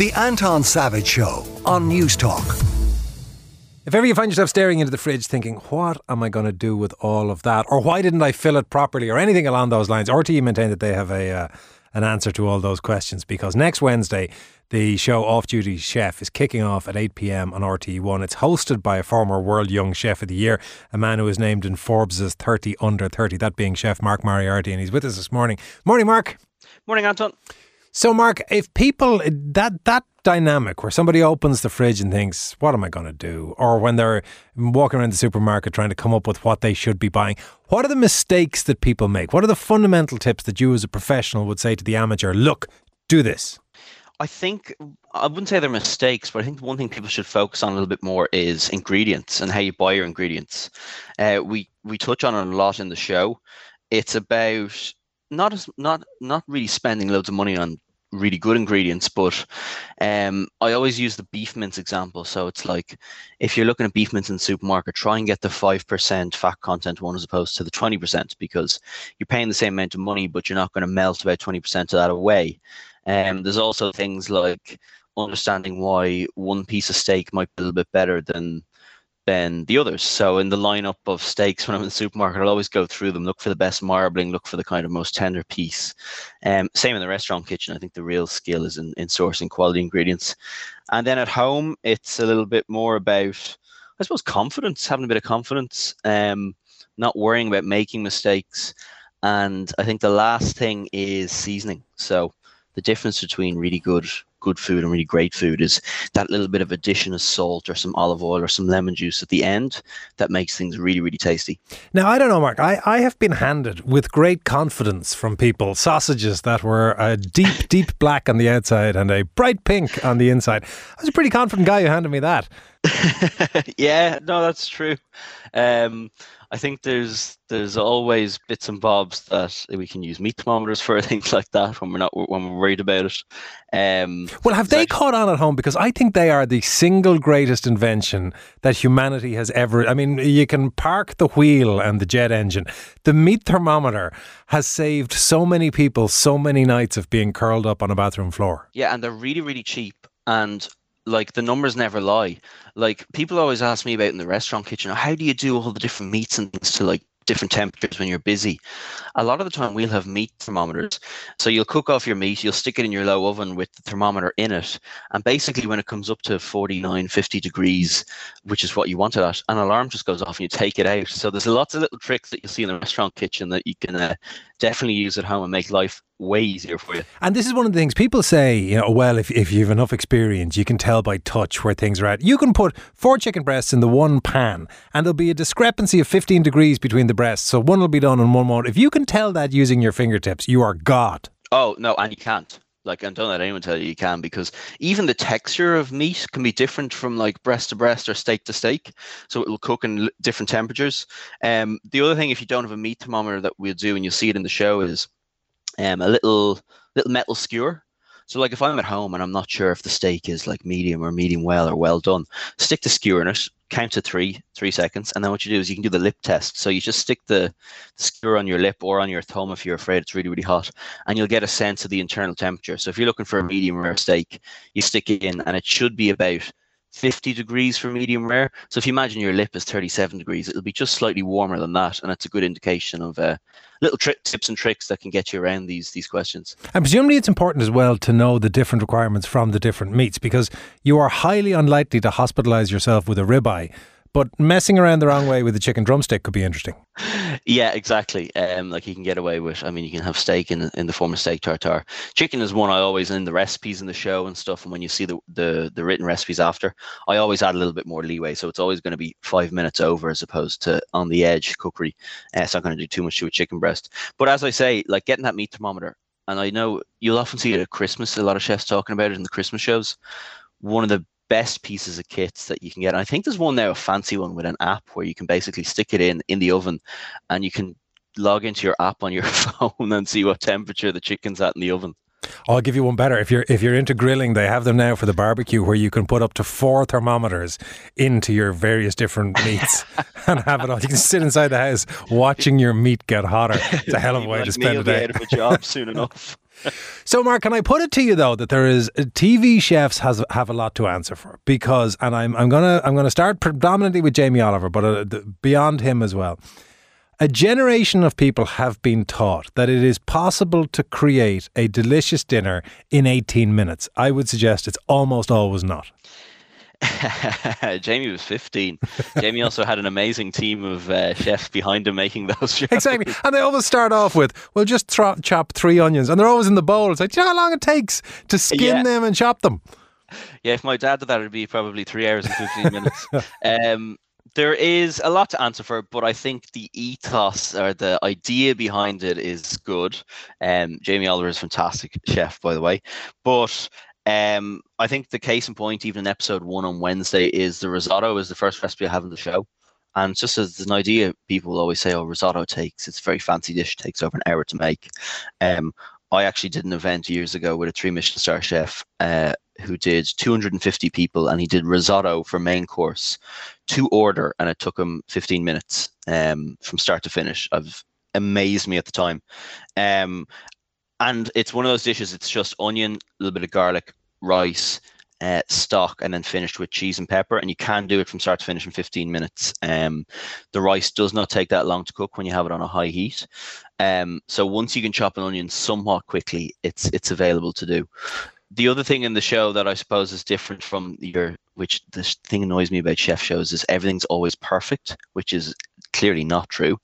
The Anton Savage Show on Newstalk. If ever you find yourself staring into the fridge thinking, what am I going to do with all of that? Or why didn't I fill it properly? Or anything along those lines, RTE maintain that they have a uh, an answer to all those questions because next Wednesday, the show Off Duty Chef is kicking off at 8 pm on RTE1. It's hosted by a former World Young Chef of the Year, a man who was named in Forbes' 30 under 30, that being Chef Mark Moriarty. And he's with us this morning. Morning, Mark. Morning, Anton. So, Mark, if people that that dynamic where somebody opens the fridge and thinks, "What am I going to do?" or when they're walking around the supermarket trying to come up with what they should be buying, what are the mistakes that people make? What are the fundamental tips that you, as a professional, would say to the amateur? Look, do this. I think I wouldn't say they're mistakes, but I think one thing people should focus on a little bit more is ingredients and how you buy your ingredients. Uh, we we touch on it a lot in the show. It's about not as not not really spending loads of money on really good ingredients, but um, I always use the beef mince example. So it's like if you're looking at beef mince in the supermarket, try and get the five percent fat content one as opposed to the twenty percent because you're paying the same amount of money, but you're not going to melt about twenty percent of that away. Um, there's also things like understanding why one piece of steak might be a little bit better than than the others. So in the lineup of steaks when I'm in the supermarket, I'll always go through them, look for the best marbling, look for the kind of most tender piece. Um, same in the restaurant kitchen. I think the real skill is in, in sourcing quality ingredients. And then at home, it's a little bit more about, I suppose, confidence, having a bit of confidence, um, not worrying about making mistakes. And I think the last thing is seasoning. So the difference between really good good food and really great food is that little bit of addition of salt or some olive oil or some lemon juice at the end that makes things really, really tasty. Now, I don't know, Mark. I, I have been handed with great confidence from people sausages that were a deep, deep black on the outside and a bright pink on the inside. I was a pretty confident guy who handed me that. yeah, no, that's true. Um, I think there's there's always bits and bobs that we can use meat thermometers for things like that when we're not when we're worried about it. Um, well, have they actually, caught on at home? Because I think they are the single greatest invention that humanity has ever. I mean, you can park the wheel and the jet engine. The meat thermometer has saved so many people so many nights of being curled up on a bathroom floor. Yeah, and they're really really cheap. And like the numbers never lie. Like people always ask me about in the restaurant kitchen, how do you do all the different meats and things to like different temperatures when you're busy. A lot of the time, we'll have meat thermometers. So you'll cook off your meat, you'll stick it in your low oven with the thermometer in it. And basically, when it comes up to 49, 50 degrees, which is what you want it at, an alarm just goes off and you take it out. So there's lots of little tricks that you'll see in the restaurant kitchen that you can uh, definitely use at home and make life way easier for you. And this is one of the things people say, you know, well, if, if you've enough experience, you can tell by touch where things are at. You can put four chicken breasts in the one pan and there'll be a discrepancy of 15 degrees between the breasts. So one will be done and one won't. If you can tell that using your fingertips, you are God. Oh, no, and you can't. Like, and don't let anyone tell you you can because even the texture of meat can be different from like breast to breast or steak to steak. So it will cook in different temperatures. Um, the other thing, if you don't have a meat thermometer that we'll do, and you'll see it in the show, is um, a little little metal skewer. So like if I'm at home and I'm not sure if the steak is like medium or medium well or well done, stick the skewer in it, count to three, three seconds, and then what you do is you can do the lip test. So you just stick the, the skewer on your lip or on your thumb if you're afraid it's really, really hot, and you'll get a sense of the internal temperature. So if you're looking for a medium rare steak, you stick it in and it should be about 50 degrees for medium rare. So if you imagine your lip is 37 degrees, it'll be just slightly warmer than that, and it's a good indication of uh, little tri- tips and tricks that can get you around these these questions. And presumably, it's important as well to know the different requirements from the different meats because you are highly unlikely to hospitalize yourself with a ribeye but messing around the wrong way with the chicken drumstick could be interesting. Yeah, exactly. Um, like you can get away with. I mean, you can have steak in in the form of steak tartare. Chicken is one I always in the recipes in the show and stuff. And when you see the the, the written recipes after, I always add a little bit more leeway. So it's always going to be five minutes over as opposed to on the edge cookery. Uh, it's not going to do too much to a chicken breast. But as I say, like getting that meat thermometer, and I know you'll often see it at Christmas. A lot of chefs talking about it in the Christmas shows. One of the best pieces of kits that you can get. And I think there's one now, a fancy one with an app where you can basically stick it in in the oven, and you can log into your app on your phone and see what temperature the chicken's at in the oven. I'll give you one better. If you're if you're into grilling, they have them now for the barbecue where you can put up to four thermometers into your various different meats and have it all. You can sit inside the house watching your meat get hotter. It's a hell of a way to spend a day. Out of a job soon enough. So, Mark, can I put it to you though that there is uh, TV chefs has have a lot to answer for because, and I'm I'm gonna I'm gonna start predominantly with Jamie Oliver, but uh, beyond him as well. A generation of people have been taught that it is possible to create a delicious dinner in 18 minutes. I would suggest it's almost always not. Jamie was 15. Jamie also had an amazing team of uh, chefs behind him making those shows. Exactly. And they always start off with, well, just tro- chop three onions. And they're always in the bowl. It's like, do you know how long it takes to skin yeah. them and chop them? Yeah, if my dad did that, it'd be probably three hours and 15 minutes. Um, there is a lot to answer for, but I think the ethos or the idea behind it is good. Um, Jamie Oliver is a fantastic chef, by the way. But um, I think the case in point, even in episode one on Wednesday, is the risotto is the first recipe I have in the show. And just as an idea, people always say, "Oh, risotto takes it's a very fancy dish, takes over an hour to make." Um, I actually did an event years ago with a three Michelin star chef uh, who did 250 people, and he did risotto for main course to order, and it took him 15 minutes um, from start to finish. I've amazed me at the time. Um, and it's one of those dishes. It's just onion, a little bit of garlic, rice, uh, stock, and then finished with cheese and pepper. And you can do it from start to finish in 15 minutes. Um, the rice does not take that long to cook when you have it on a high heat. Um, so once you can chop an onion somewhat quickly, it's it's available to do. The other thing in the show that I suppose is different from your, which the thing annoys me about chef shows is everything's always perfect, which is clearly not true.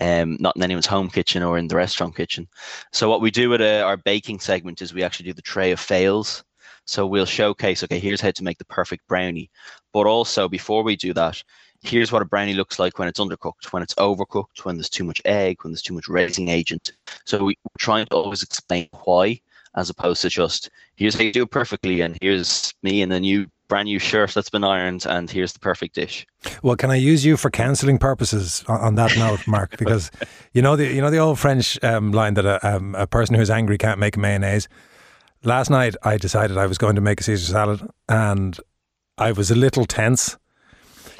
Um, not in anyone's home kitchen or in the restaurant kitchen. So what we do at uh, our baking segment is we actually do the tray of fails. So we'll showcase, okay, here's how to make the perfect brownie. But also before we do that, here's what a brownie looks like when it's undercooked, when it's overcooked, when there's too much egg, when there's too much raising agent. So we, are trying to always explain why, as opposed to just here's how you do it perfectly, and here's me in a new brand new shirt that's been ironed, and here's the perfect dish. Well, can I use you for cancelling purposes on, that note, Mark? Because you know the you know the old French um, line that a, um, a person who's angry can't make mayonnaise. Last night, I decided I was going to make a Caesar salad, and I was a little tense.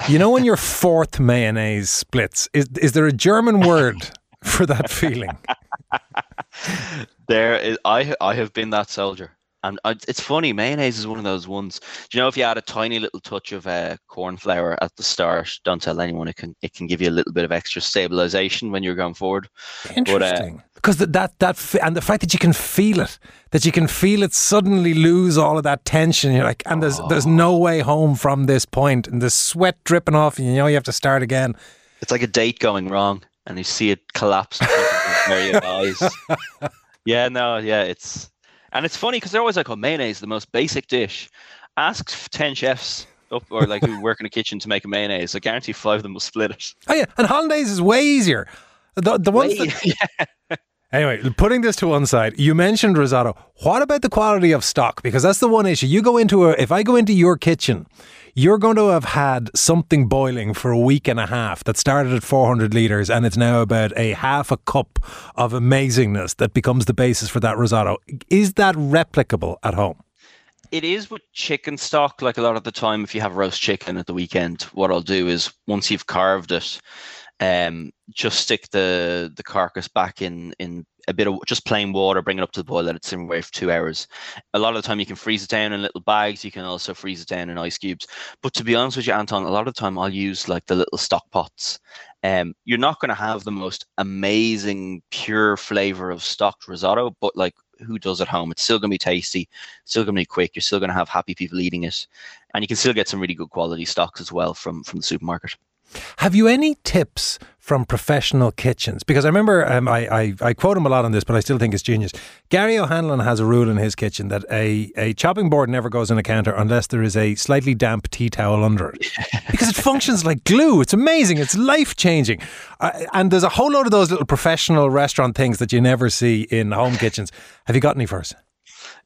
You know when your fourth mayonnaise splits, is is there a German word for that feeling? there is. I I have been that soldier. And it's funny, mayonnaise is one of those ones. Do you know if you add a tiny little touch of uh, corn flour at the start, don't tell anyone. It can it can give you a little bit of extra stabilization when you're going forward. Interesting, but, uh, because that that that and the fact that you can feel it, that you can feel it suddenly lose all of that tension. You're like, and there's oh. there's no way home from this point, and the sweat dripping off, and you know you have to start again. It's like a date going wrong, and you see it collapse in front of your eyes. Yeah, no, yeah, it's and it's funny because they're always like, "Oh, mayonnaise, the most basic dish." Ask ten chefs up or like who work in a kitchen to make a mayonnaise. I guarantee five of them will split it. Oh yeah, and hollandaise is way easier. The the ones way, that, yeah. Anyway, putting this to one side, you mentioned risotto. What about the quality of stock? Because that's the one issue. You go into a, if I go into your kitchen, you're going to have had something boiling for a week and a half that started at 400 litres and it's now about a half a cup of amazingness that becomes the basis for that risotto. Is that replicable at home? It is with chicken stock. Like a lot of the time, if you have roast chicken at the weekend, what I'll do is once you've carved it, um, just stick the the carcass back in in a bit of just plain water, bring it up to the boil, let it simmer away for two hours. A lot of the time, you can freeze it down in little bags. You can also freeze it down in ice cubes. But to be honest with you, Anton, a lot of the time I'll use like the little stock pots. Um, you're not going to have the most amazing pure flavor of stocked risotto, but like who does at home? It's still going to be tasty, still going to be quick. You're still going to have happy people eating it, and you can still get some really good quality stocks as well from from the supermarket. Have you any tips from professional kitchens? Because I remember um, I, I, I, quote him a lot on this, but I still think it's genius. Gary O'Hanlon has a rule in his kitchen that a, a chopping board never goes in a counter unless there is a slightly damp tea towel under it. because it functions like glue. It's amazing. It's life changing. Uh, and there's a whole load of those little professional restaurant things that you never see in home kitchens. Have you got any first?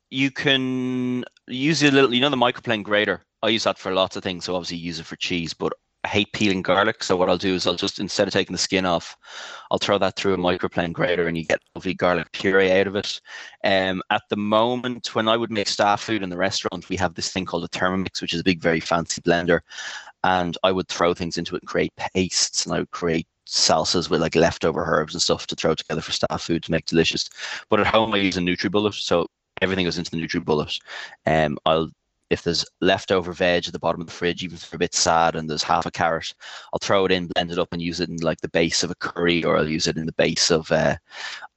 You can use a little, you know, the microplane grater. I use that for lots of things. So obviously use it for cheese, but I hate peeling garlic. So what I'll do is I'll just instead of taking the skin off, I'll throw that through a microplane grater and you get lovely garlic puree out of it. Um, at the moment, when I would make staff food in the restaurant, we have this thing called a Thermomix, which is a big, very fancy blender. And I would throw things into it and create pastes and I would create salsas with like leftover herbs and stuff to throw together for staff food to make delicious. But at home I use a NutriBullet, so everything goes into the NutriBullet. Um, I'll if there's leftover veg at the bottom of the fridge, even if it's a bit sad and there's half a carrot, I'll throw it in, blend it up, and use it in like the base of a curry, or I'll use it in the base of uh,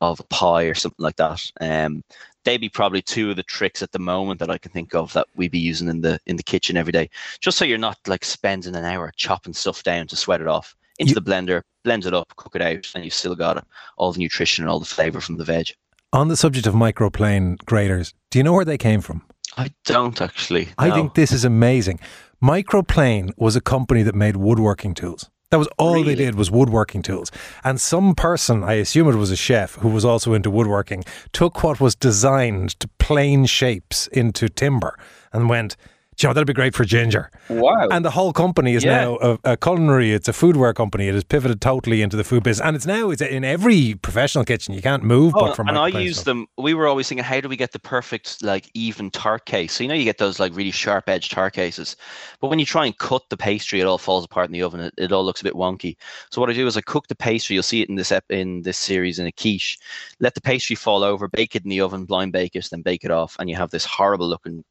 of a pie or something like that. Um, they'd be probably two of the tricks at the moment that I can think of that we'd be using in the in the kitchen every day, just so you're not like spending an hour chopping stuff down to sweat it off into the blender, blend it up, cook it out, and you've still got all the nutrition and all the flavor from the veg. On the subject of microplane graters, do you know where they came from? I don't actually. I think this is amazing. Microplane was a company that made woodworking tools. That was all Really? they did was woodworking tools. And some person, I assume it was a chef who was also into woodworking, took what was designed to plane shapes into timber and went, "Do you know, that'd be great for ginger. Wow. And the whole company is Yeah. now a, a culinary. It's a foodware company. It has pivoted totally into the food business, and it's now it's in every professional kitchen. You can't move, Oh, but from and I use them. We were always thinking, how do we get the perfect, like, even tart case? So you know, you get those like really sharp edged tart cases, but when you try and cut the pastry, it all falls apart in the oven. It, it all looks a bit wonky. So what I do is I cook the pastry. You'll see it in this ep- in this series in a quiche. Let the pastry fall over, bake it in the oven, blind bake it, then bake it off, and you have this horrible looking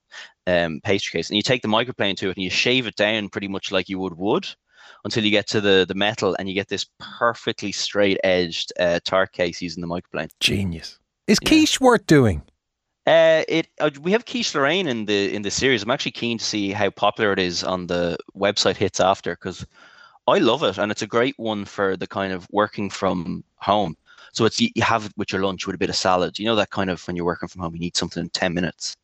um, pastry case. And you take the microplane to it and you shave it down pretty much like you would wood until you get to the the metal, and you get this perfectly straight edged uh, tart case using the microplane. Genius. Is Yeah. quiche worth doing? Uh, it uh, we have quiche Lorraine in the in the series. I'm actually keen to see how popular it is on the website hits after because I love it and it's a great one for the kind of working from home. So it's you you have it with your lunch with a bit of salad. You know that kind of when you're working from home, you need something in ten minutes.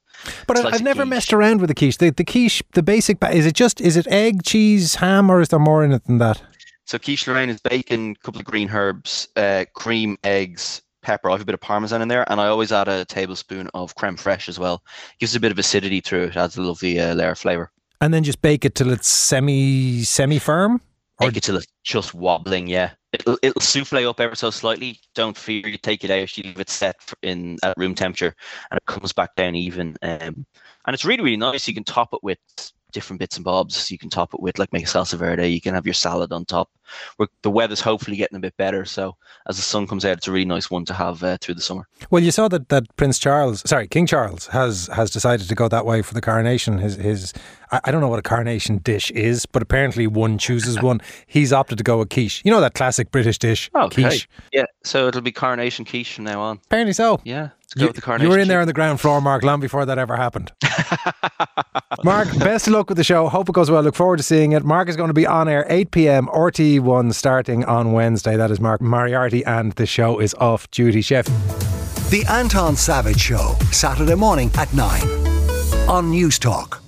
But I, I've never quiche. messed around with the quiche. The, the quiche, the basic, is it just, is it egg, cheese, ham, or is there more in it than that? So quiche Lorraine is bacon, a couple of green herbs, uh, cream, eggs, pepper. I have a bit of parmesan in there, and I always add a tablespoon of creme fraiche as well. Gives a bit of acidity through it. Adds a lovely uh, layer of flavor. And then just bake it till it's semi, semi firm? Or- Bake it till it's just wobbling. Yeah, it'll it'll souffle up ever so slightly. Don't fear. You take it out. You leave it set in at room temperature, and it comes back down even. Um, and it's really really nice. You can top it with different bits and bobs. You can top it with like make a salsa verde. You can have your salad on top. We're, the weather's hopefully getting a bit better, so as the sun comes out, it's a really nice one to have uh, through the summer. Well, you saw that, that Prince Charles, sorry, King Charles has has decided to go that way for the coronation. His his, I, I don't know what a coronation dish is, but apparently one chooses one. He's opted to go with quiche. You know that classic British dish, quiche. Yeah, so it'll be coronation quiche from now on. Apparently so. Yeah, go You, with the coronation. you were in there on the ground floor, Mark, long before that ever happened. Mark, best of luck with the show. Hope it goes well. Look forward to seeing it. Mark is going to be on air 8 p.m. RT1 starting on Wednesday. That is Mark Moriarty, and the show is off duty. Chef. The Anton Savage Show, Saturday morning at 9 on Newstalk.